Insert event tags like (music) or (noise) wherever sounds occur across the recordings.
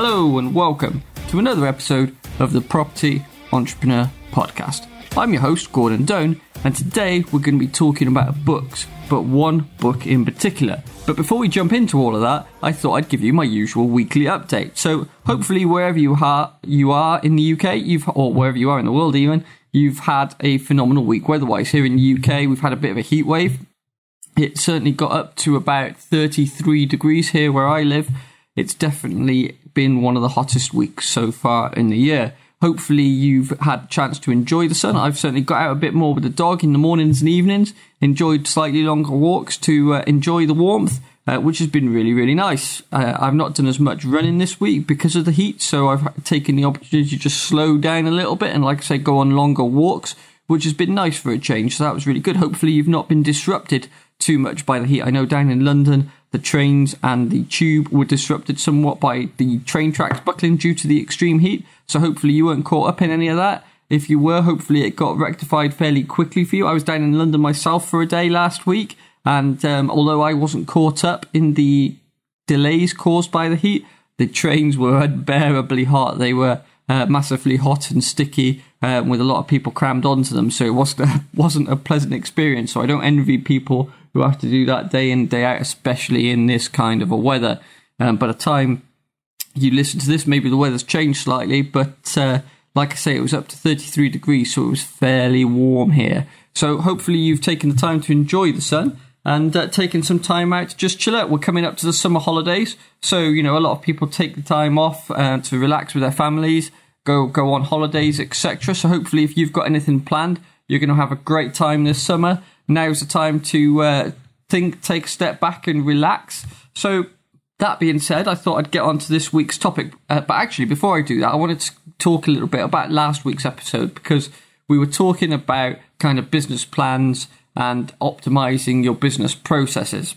Hello and welcome to another episode of the Property Entrepreneur Podcast. I'm your host, Gordon Doan, and today we're going to be talking about books, but one book in particular. But before we jump into all of that, I thought I'd give you my usual weekly update. So hopefully, wherever you are, you are in the UK, you've or wherever you are in the world, even you've had a phenomenal week weather-wise. Here in the UK, we've had a bit of a heat wave. It certainly got up to about 33 degrees here where I live. It's definitely been one of the hottest weeks so far in the year. Hopefully, you've had a chance to enjoy the sun. I've certainly got out a bit more with the dog in the mornings and evenings, enjoyed slightly longer walks to uh, enjoy the warmth, uh, which has been really, really nice. Uh, I've not done as much running this week because of the heat, so I've taken the opportunity to just slow down a little bit and, like I say, go on longer walks, which has been nice for a change. So that was really good. Hopefully, you've not been disrupted too much by the heat. I know down in London, the trains and the tube were disrupted somewhat by the train tracks buckling due to the extreme heat. So hopefully you weren't caught up in any of that. If you were, hopefully it got rectified fairly quickly for you. I was down in London myself for a day last week, and um, although I wasn't caught up in the delays caused by the heat, the trains were (laughs) unbearably hot. They were uh, massively hot and sticky, um, with a lot of people crammed onto them. So it wasn't a, (laughs) wasn't a pleasant experience. So I don't envy people who have to do that day in day out, especially in this kind of a weather. Um, by the time you listen to this, maybe the weather's changed slightly, but uh, like I say, it was up to 33 degrees, so it was fairly warm here. So hopefully you've taken the time to enjoy the sun and uh, taken some time out to just chill out. We're coming up to the summer holidays, so you know a lot of people take the time off uh, to relax with their families, go go on holidays, etc. So hopefully, if you've got anything planned, you're going to have a great time this summer. Now's the time to uh, think, take a step back, and relax. So that being said, I thought I'd get on to this week's topic. Uh, but actually, before I do that, I wanted to talk a little bit about last week's episode because we were talking about kind of business plans and optimizing your business processes.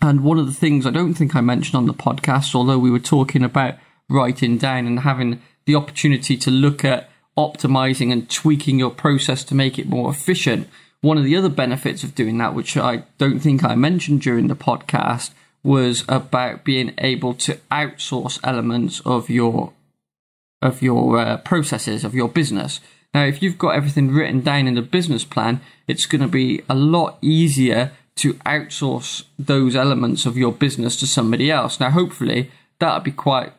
And one of the things I don't think I mentioned on the podcast, although we were talking about writing down and having the opportunity to look at optimizing and tweaking your process to make it more efficient. One of the other benefits of doing that, which I don't think I mentioned during the podcast, was about being able to outsource elements of your of your uh, processes of your business. Now, if you've got everything written down in the business plan, it's going to be a lot easier to outsource those elements of your business to somebody else. Now, hopefully, that'll be quite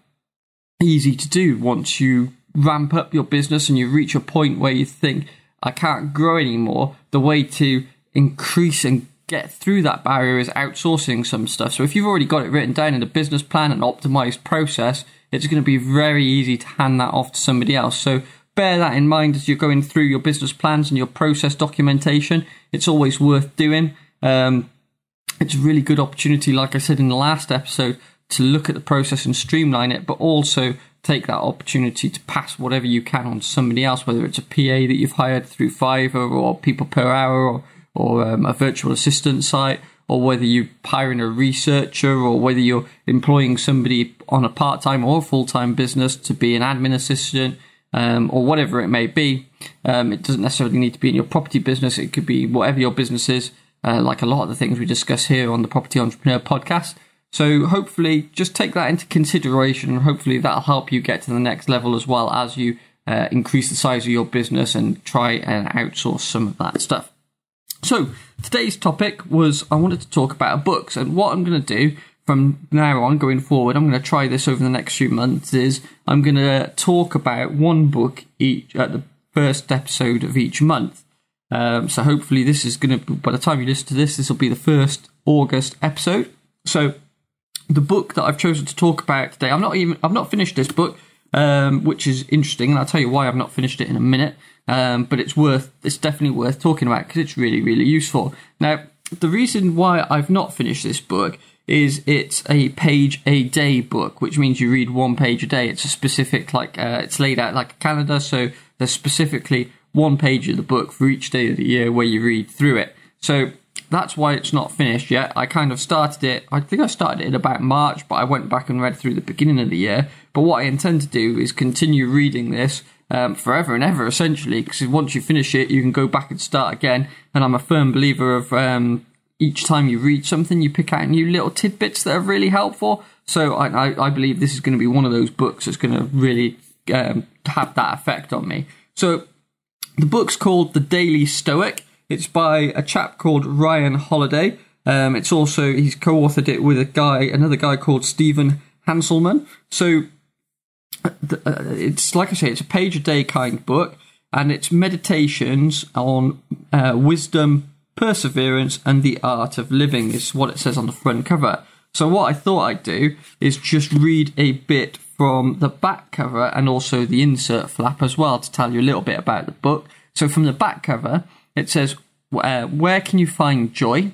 easy to do once you ramp up your business and you reach a point where you think, I can't grow anymore. The way to increase and get through that barrier is outsourcing some stuff. So if you've already got it written down in a business plan and optimized process, it's going to be very easy to hand that off to somebody else. So bear that in mind as you're going through your business plans and your process documentation. It's always worth doing. Um, it's a really good opportunity, like I said in the last episode, to look at the process and streamline it, but also take that opportunity to pass whatever you can on to somebody else, whether it's a PA that you've hired through Fiverr or people per hour or or um, a virtual assistant site, or whether you're hiring a researcher, or whether you're employing somebody on a part time or full time business to be an admin assistant, um, or whatever it may be. Um, it doesn't necessarily need to be in your property business, it could be whatever your business is, uh, like a lot of the things we discuss here on the Property Entrepreneur podcast. So hopefully, just take that into consideration, and hopefully that'll help you get to the next level as well as you uh, increase the size of your business and try and outsource some of that stuff. So today's topic was I wanted to talk about books, and what I'm going to do from now on going forward, I'm going to try this over the next few months. Is I'm going to talk about one book each at the first episode of each month. Um, so hopefully this is going to. By the time you listen to this, this will be the first August episode. So the book that I've chosen to talk about today, I'm not even. I've not finished this book, um, which is interesting, and I'll tell you why I've not finished it in a minute. Um, but it's worth, it's definitely worth talking about because it's really, really useful. Now, the reason why I've not finished this book is it's a page a day book, which means you read one page a day. It's a specific, like, uh, it's laid out like a calendar, so there's specifically one page of the book for each day of the year where you read through it. So that's why it's not finished yet. I kind of started it, I think I started it in about March, but I went back and read through the beginning of the year. But what I intend to do is continue reading this um, forever and ever, essentially, because once you finish it, you can go back and start again. And I'm a firm believer of um, each time you read something, you pick out new little tidbits that are really helpful. So I, I, I believe this is going to be one of those books that's going to really um, have that effect on me. So the book's called The Daily Stoic. It's by a chap called Ryan Holiday. Um, it's also he's co-authored it with a guy, another guy called Stephen Hanselman. So uh, it's like I say, it's a page a day kind book, and it's meditations on uh, wisdom, perseverance, and the art of living. Is what it says on the front cover. So what I thought I'd do is just read a bit from the back cover and also the insert flap as well to tell you a little bit about the book. So from the back cover, it says, uh, "Where can you find joy?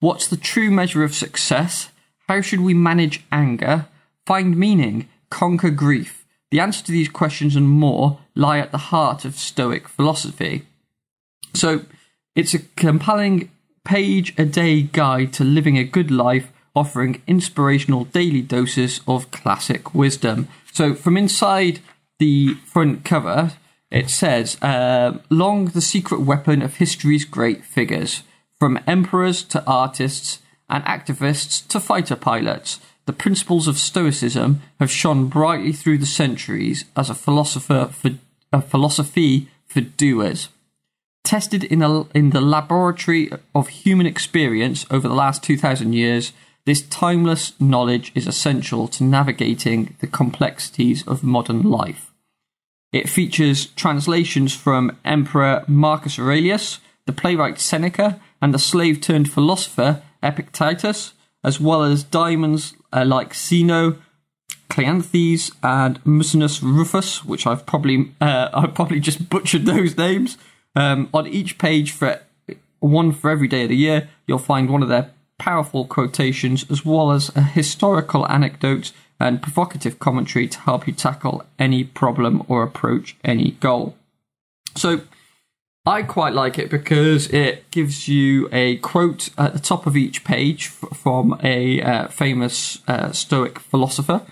What's the true measure of success? How should we manage anger? Find meaning? Conquer grief?" The answer to these questions and more lie at the heart of Stoic philosophy. So it's a compelling page a day guide to living a good life offering inspirational daily doses of classic wisdom. So, from inside the front cover, it says, uh, Long the secret weapon of history's great figures, from emperors to artists and activists to fighter pilots. The principles of Stoicism have shone brightly through the centuries as a philosopher for a philosophy for doers. Tested in, a, in the laboratory of human experience over the last 2,000 years, this timeless knowledge is essential to navigating the complexities of modern life. It features translations from Emperor Marcus Aurelius, the playwright Seneca, and the slave turned philosopher Epictetus, as well as diamonds uh, like Zeno, Cleanthes, and Musonius Rufus, which I've probably uh, (laughs) I've probably just butchered those names. Um, on each page for one for every day of the year, you'll find one of their powerful quotations, as well as a historical anecdote and provocative commentary to help you tackle any problem or approach any goal. So, I quite like it because it gives you a quote at the top of each page from a uh, famous uh, Stoic philosopher,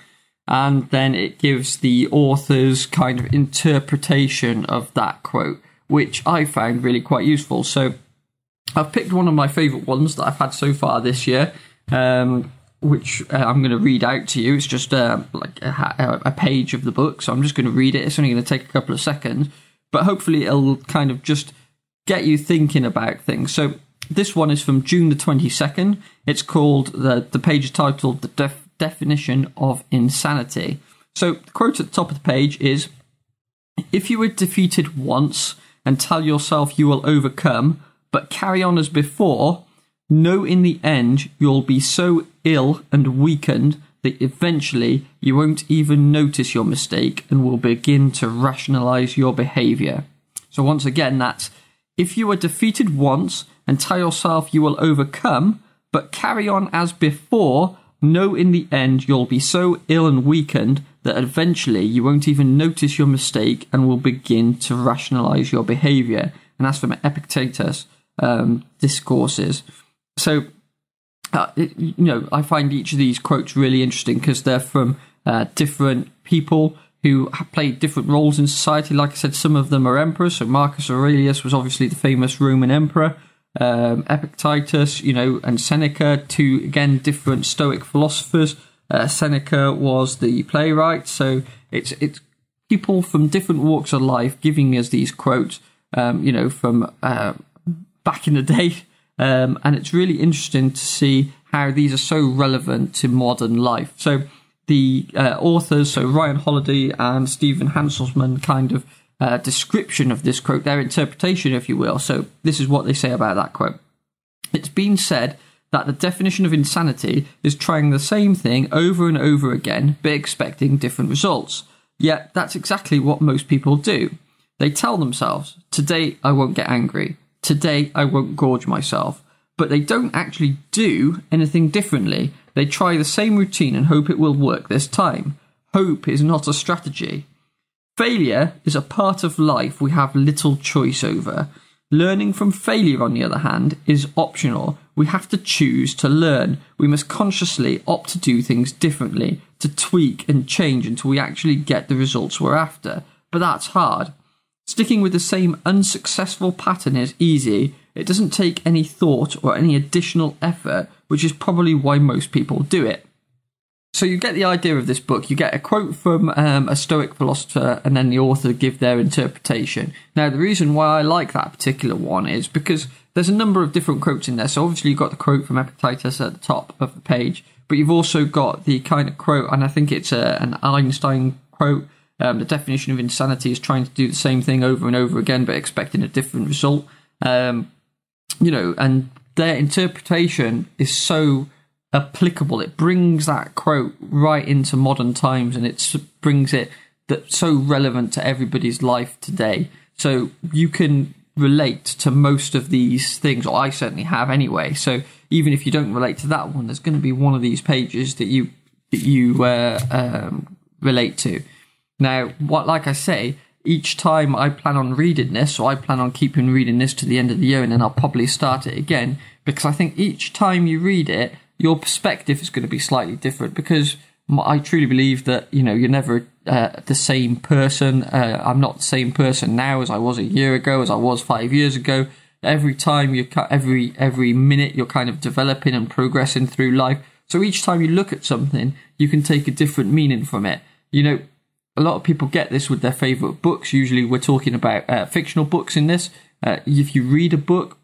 and then it gives the author's kind of interpretation of that quote, which I found really quite useful. So, I've picked one of my favourite ones that I've had so far this year, um, which uh, I'm going to read out to you. It's just uh, like a, a, page of the book, so I'm just going to read it. It's only going to take a couple of seconds, but hopefully it'll kind of just get you thinking about things. So this one is from June the 22nd. It's called the the page is titled "The Def- Definition of Insanity." So the quote at the top of the page is: "If you were defeated once and tell yourself you will overcome." but carry on as before, know in the end you'll be so ill and weakened that eventually you won't even notice your mistake and will begin to rationalize your behavior. So, once again, that's if you are defeated once and tell yourself you will overcome, but carry on as before, know in the end you'll be so ill and weakened that eventually you won't even notice your mistake and will begin to rationalize your behavior. And that's from Epictetus um, discourses. So, uh, you know, I find each of these quotes really interesting because they're from uh, different people who played different roles in society. Like I said, some of them are emperors. So Marcus Aurelius was obviously the famous Roman emperor. Um, Epictetus, you know, and Seneca, two again different Stoic philosophers. Uh, Seneca was the playwright, so it's it's people from different walks of life giving us these quotes. Um, you know, from uh, back in the (laughs) day. Um, and it's really interesting to see how these are so relevant to modern life. So the uh, authors, so Ryan Holiday and Stephen Hanselman, kind of uh, description of this quote, their interpretation, if you will. So this is what they say about that quote. It's been said that the definition of insanity is trying the same thing over and over again, but expecting different results. Yet that's exactly what most people do. They tell themselves, today I won't get angry today I won't gorge myself. But they don't actually do anything differently. They try the same routine and hope it will work this time. Hope is not a strategy. Failure is a part of life we have little choice over. Learning from failure, on the other hand, is optional. We have to choose to learn. We must consciously opt to do things differently, to tweak and change until we actually get the results we're after. But that's hard. Sticking with the same unsuccessful pattern is easy. It doesn't take any thought or any additional effort, which is probably why most people do it. so you get the idea of this book. You get a quote from um, a Stoic philosopher, and then the author give their interpretation. Now, the reason why I like that particular one is because there's a number of different quotes in there. So obviously you've got the quote from Epictetus at the top of the page, but you've also got the kind of quote, and I think it's a, an Einstein quote. Um, the definition of insanity is trying to do the same thing over and over again, but expecting a different result. Um, you know, and their interpretation is so applicable. It brings that quote right into modern times, and it brings it that so relevant to everybody's life today. So you can relate to most of these things, or I certainly have anyway. So even if you don't relate to that one, there's going to be one of these pages that you that you uh, um, relate to. Now, what like I say, each time I plan on reading this, or I plan on keeping reading this to the end of the year, and then I'll probably start it again because I think each time you read it, your perspective is going to be slightly different because I truly believe that you know you're never uh, the same person. Uh, I'm not the same person now as I was a year ago, as I was five years ago. Every time you, every every minute, you're kind of developing and progressing through life. So each time you look at something, you can take a different meaning from it. You know, a lot of people get this with their favorite books. Usually, we're talking about uh, fictional books in this. Uh, if you read a book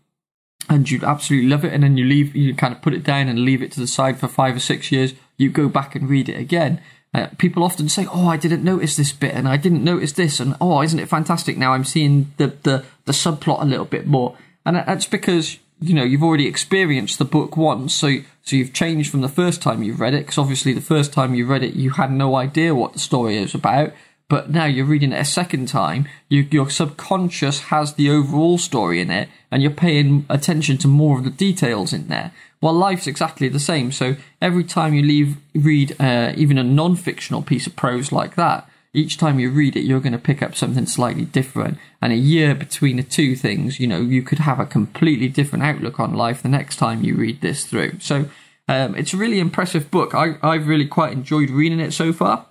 and you absolutely love it, and then you leave, you kind of put it down and leave it to the side for five or six years, you go back and read it again. Uh, people often say, "Oh, I didn't notice this bit, and I didn't notice this, and oh, isn't it fantastic? Now I'm seeing the the, the subplot a little bit more." And that's because you know you've already experienced the book once, so so you've changed from the first time you've read it. Because obviously, the first time you read it, you had no idea what the story is about. But now you're reading it a second time, you, your subconscious has the overall story in it, and you're paying attention to more of the details in there. Well, life's exactly the same. So every time you leave, read uh, even a non-fictional piece of prose like that, each time you read it, you're going to pick up something slightly different. And a year between the two things, you know, you could have a completely different outlook on life the next time you read this through. So um, it's a really impressive book. I, I've really quite enjoyed reading it so far.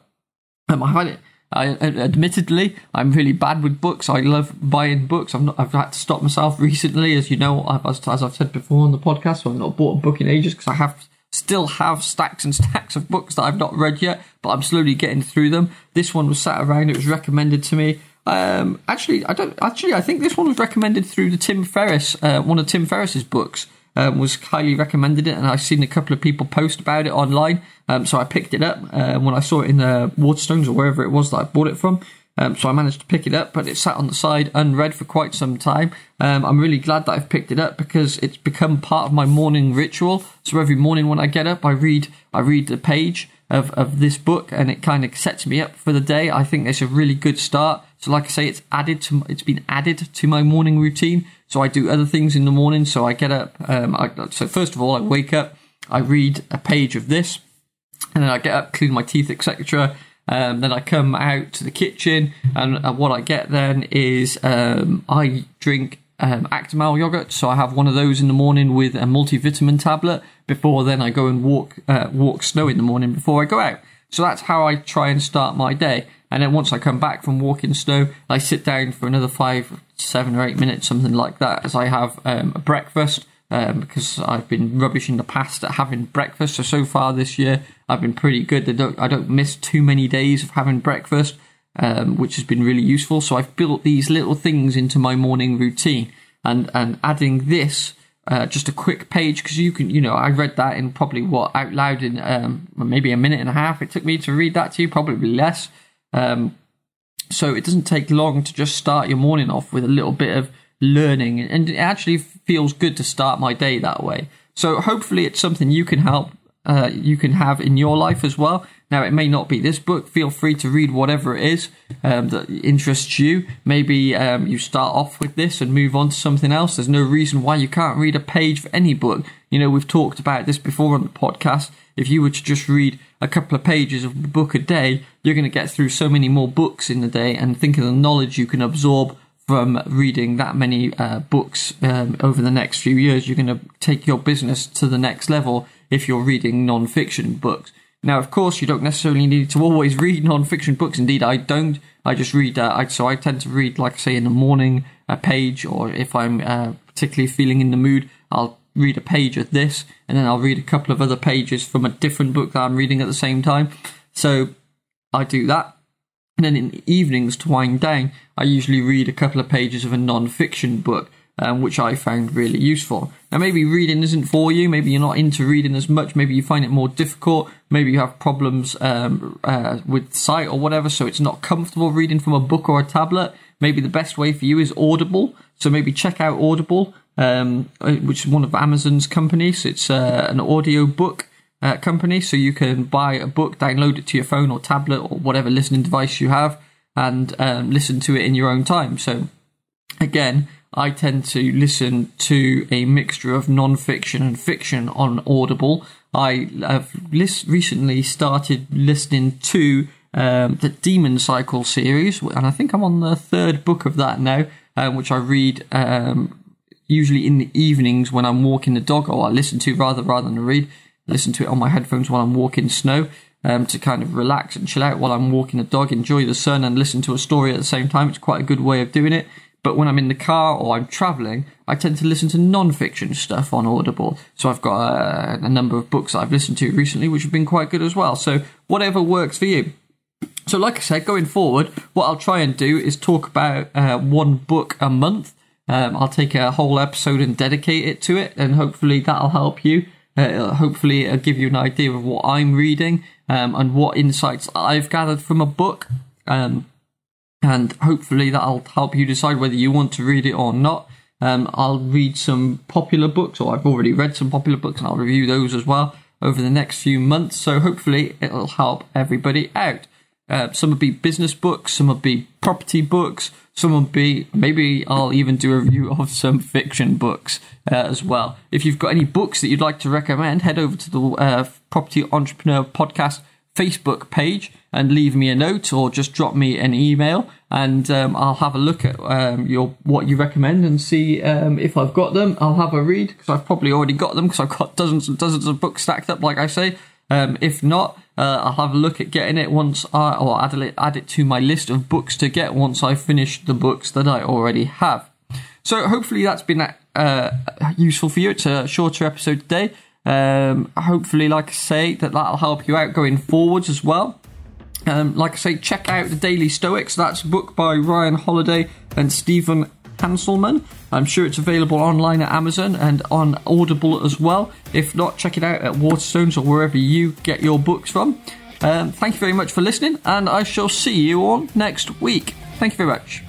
Um, I find it I, admittedly, I'm really bad with books. I love buying books. I've, not, I've had to stop myself recently, as you know, as, as, I've said before on the podcast. So I've not bought a book in ages because I have still have stacks and stacks of books that I've not read yet, but I'm slowly getting through them. This one was sat around. It was recommended to me. Um, actually, I don't. Actually, I think this one was recommended through the Tim Ferriss, uh, one of Tim Ferriss's books um, was highly recommended it, and I've seen a couple of people post about it online. Um, so I picked it up uh, when I saw it in the Waterstones or wherever it was that I bought it from. Um, so I managed to pick it up, but it sat on the side unread for quite some time. Um, I'm really glad that I've picked it up because it's become part of my morning ritual. So every morning when I get up, I read I read the page of, of this book, and it kind of sets me up for the day. I think it's a really good start. So like I say, it's added to it's been added to my morning routine. So I do other things in the morning. So I get up. Um, I, so first of all, I wake up. I read a page of this, and then I get up, clean my teeth, etc. Um, then I come out to the kitchen, and uh, what I get then is um, I drink um, Actimel yogurt. So I have one of those in the morning with a multivitamin tablet. Before then, I go and walk uh, walk snow in the morning before I go out. So that's how I try and start my day. And then once I come back from walking snow, I sit down for another five, seven or eight minutes, something like that, as I have um, a breakfast. Um, because I've been rubbish in the past at having breakfast. So so far this year, I've been pretty good. I don't I don't miss too many days of having breakfast, um, which has been really useful. So I've built these little things into my morning routine, and and adding this. Uh, just a quick page because you can, you know, I read that in probably what out loud in um, maybe a minute and a half. It took me to read that to you, probably less. Um, so it doesn't take long to just start your morning off with a little bit of learning, and it actually feels good to start my day that way. So hopefully, it's something you can help, uh, you can have in your life as well. Now, it may not be this book. Feel free to read whatever it is um, that interests you. Maybe um, you start off with this and move on to something else. There's no reason why you can't read a page for any book. You know, we've talked about this before on the podcast. If you were to just read a couple of pages of a book a day, you're going to get through so many more books in a day. And think of the knowledge you can absorb from reading that many uh, books um, over the next few years. You're going to take your business to the next level if you're reading non-fiction books. Now, of course, you don't necessarily need to always (laughs) read non-fiction books. Indeed, I don't. I just read. Uh, I, so I tend to read, like say, in the morning a page, or if I'm uh, particularly feeling in the mood, I'll read a page of this, and then I'll read a couple of other pages from a different book that I'm reading at the same time. So I do that. And then in the evenings to wind down, I usually read a couple of pages of a non fiction book um, which I found really useful. Now, maybe reading isn't for you. Maybe you're not into reading as much. Maybe you find it more difficult. Maybe you have problems um, uh, with sight or whatever, so it's not comfortable reading from a book or a tablet. Maybe the best way for you is Audible. So maybe check out Audible, um, uh, which is one of Amazon's companies. It's uh, an audio book. Uh, company, so you can buy a book, download it to your phone or tablet or whatever listening device you have, and um, listen to it in your own time. So, again, I tend to listen to a mixture of non-fiction and fiction on Audible. I have list- recently started listening to um, the Demon Cycle series, and I think I'm on the third book of that now, um, which I read um, usually in the evenings when I'm walking the dog, or I listen to rather rather than read. Listen to it on my headphones while I'm walking snow. Um, to kind of relax and chill out while I'm walking the dog, enjoy the sun, and listen to a story at the same time. It's quite a good way of doing it. But when I'm in the car or I'm traveling, I tend to listen to non-fiction stuff on Audible. So I've got a, a number of books I've listened to recently, which have been quite good as well. So whatever works for you. So, like I said, going forward, what I'll try and do is talk about uh, one book a month. Um, I'll take a whole episode and dedicate it to it, and hopefully that'll help you. Uh, hopefully, it'll give you an idea of what I'm reading um, and what insights I've gathered from a book. Um, and hopefully that'll help you decide whether you want to read it or not. Um, I'll read some popular books, or I've already read some popular books, and I'll review those as well over the next few months. So hopefully it'll help everybody out. Uh, some will be business books, some will be property books, some will be maybe I'll even do a review (laughs) of some fiction books uh, as well. If you've got any books that you'd like to recommend, head over to the uh, Property Entrepreneur Podcast Facebook page and leave me a note or just drop me an email and um, I'll have a look at um, your what you recommend and see um, if I've got them. I'll have a read because I've probably already got them because I've got dozens and dozens of books stacked up, like I say. Um, if not, uh, I'll have a look at getting it once I or add it, add it to my list of books to get once I finish the books that I already have. So hopefully that's been uh, useful for you. It's a shorter episode today. Um, hopefully, like I say, that that'll help you out going forwards as well. Um, like I say, check out the Daily Stoics. That's a book by Ryan Holiday and Stephen Hanselman. I'm sure it's available online at Amazon and on Audible as well. If not, check it out at Waterstones or wherever you get your books from. Um, thank you very much for listening, and I shall see you all next week. Thank you very much.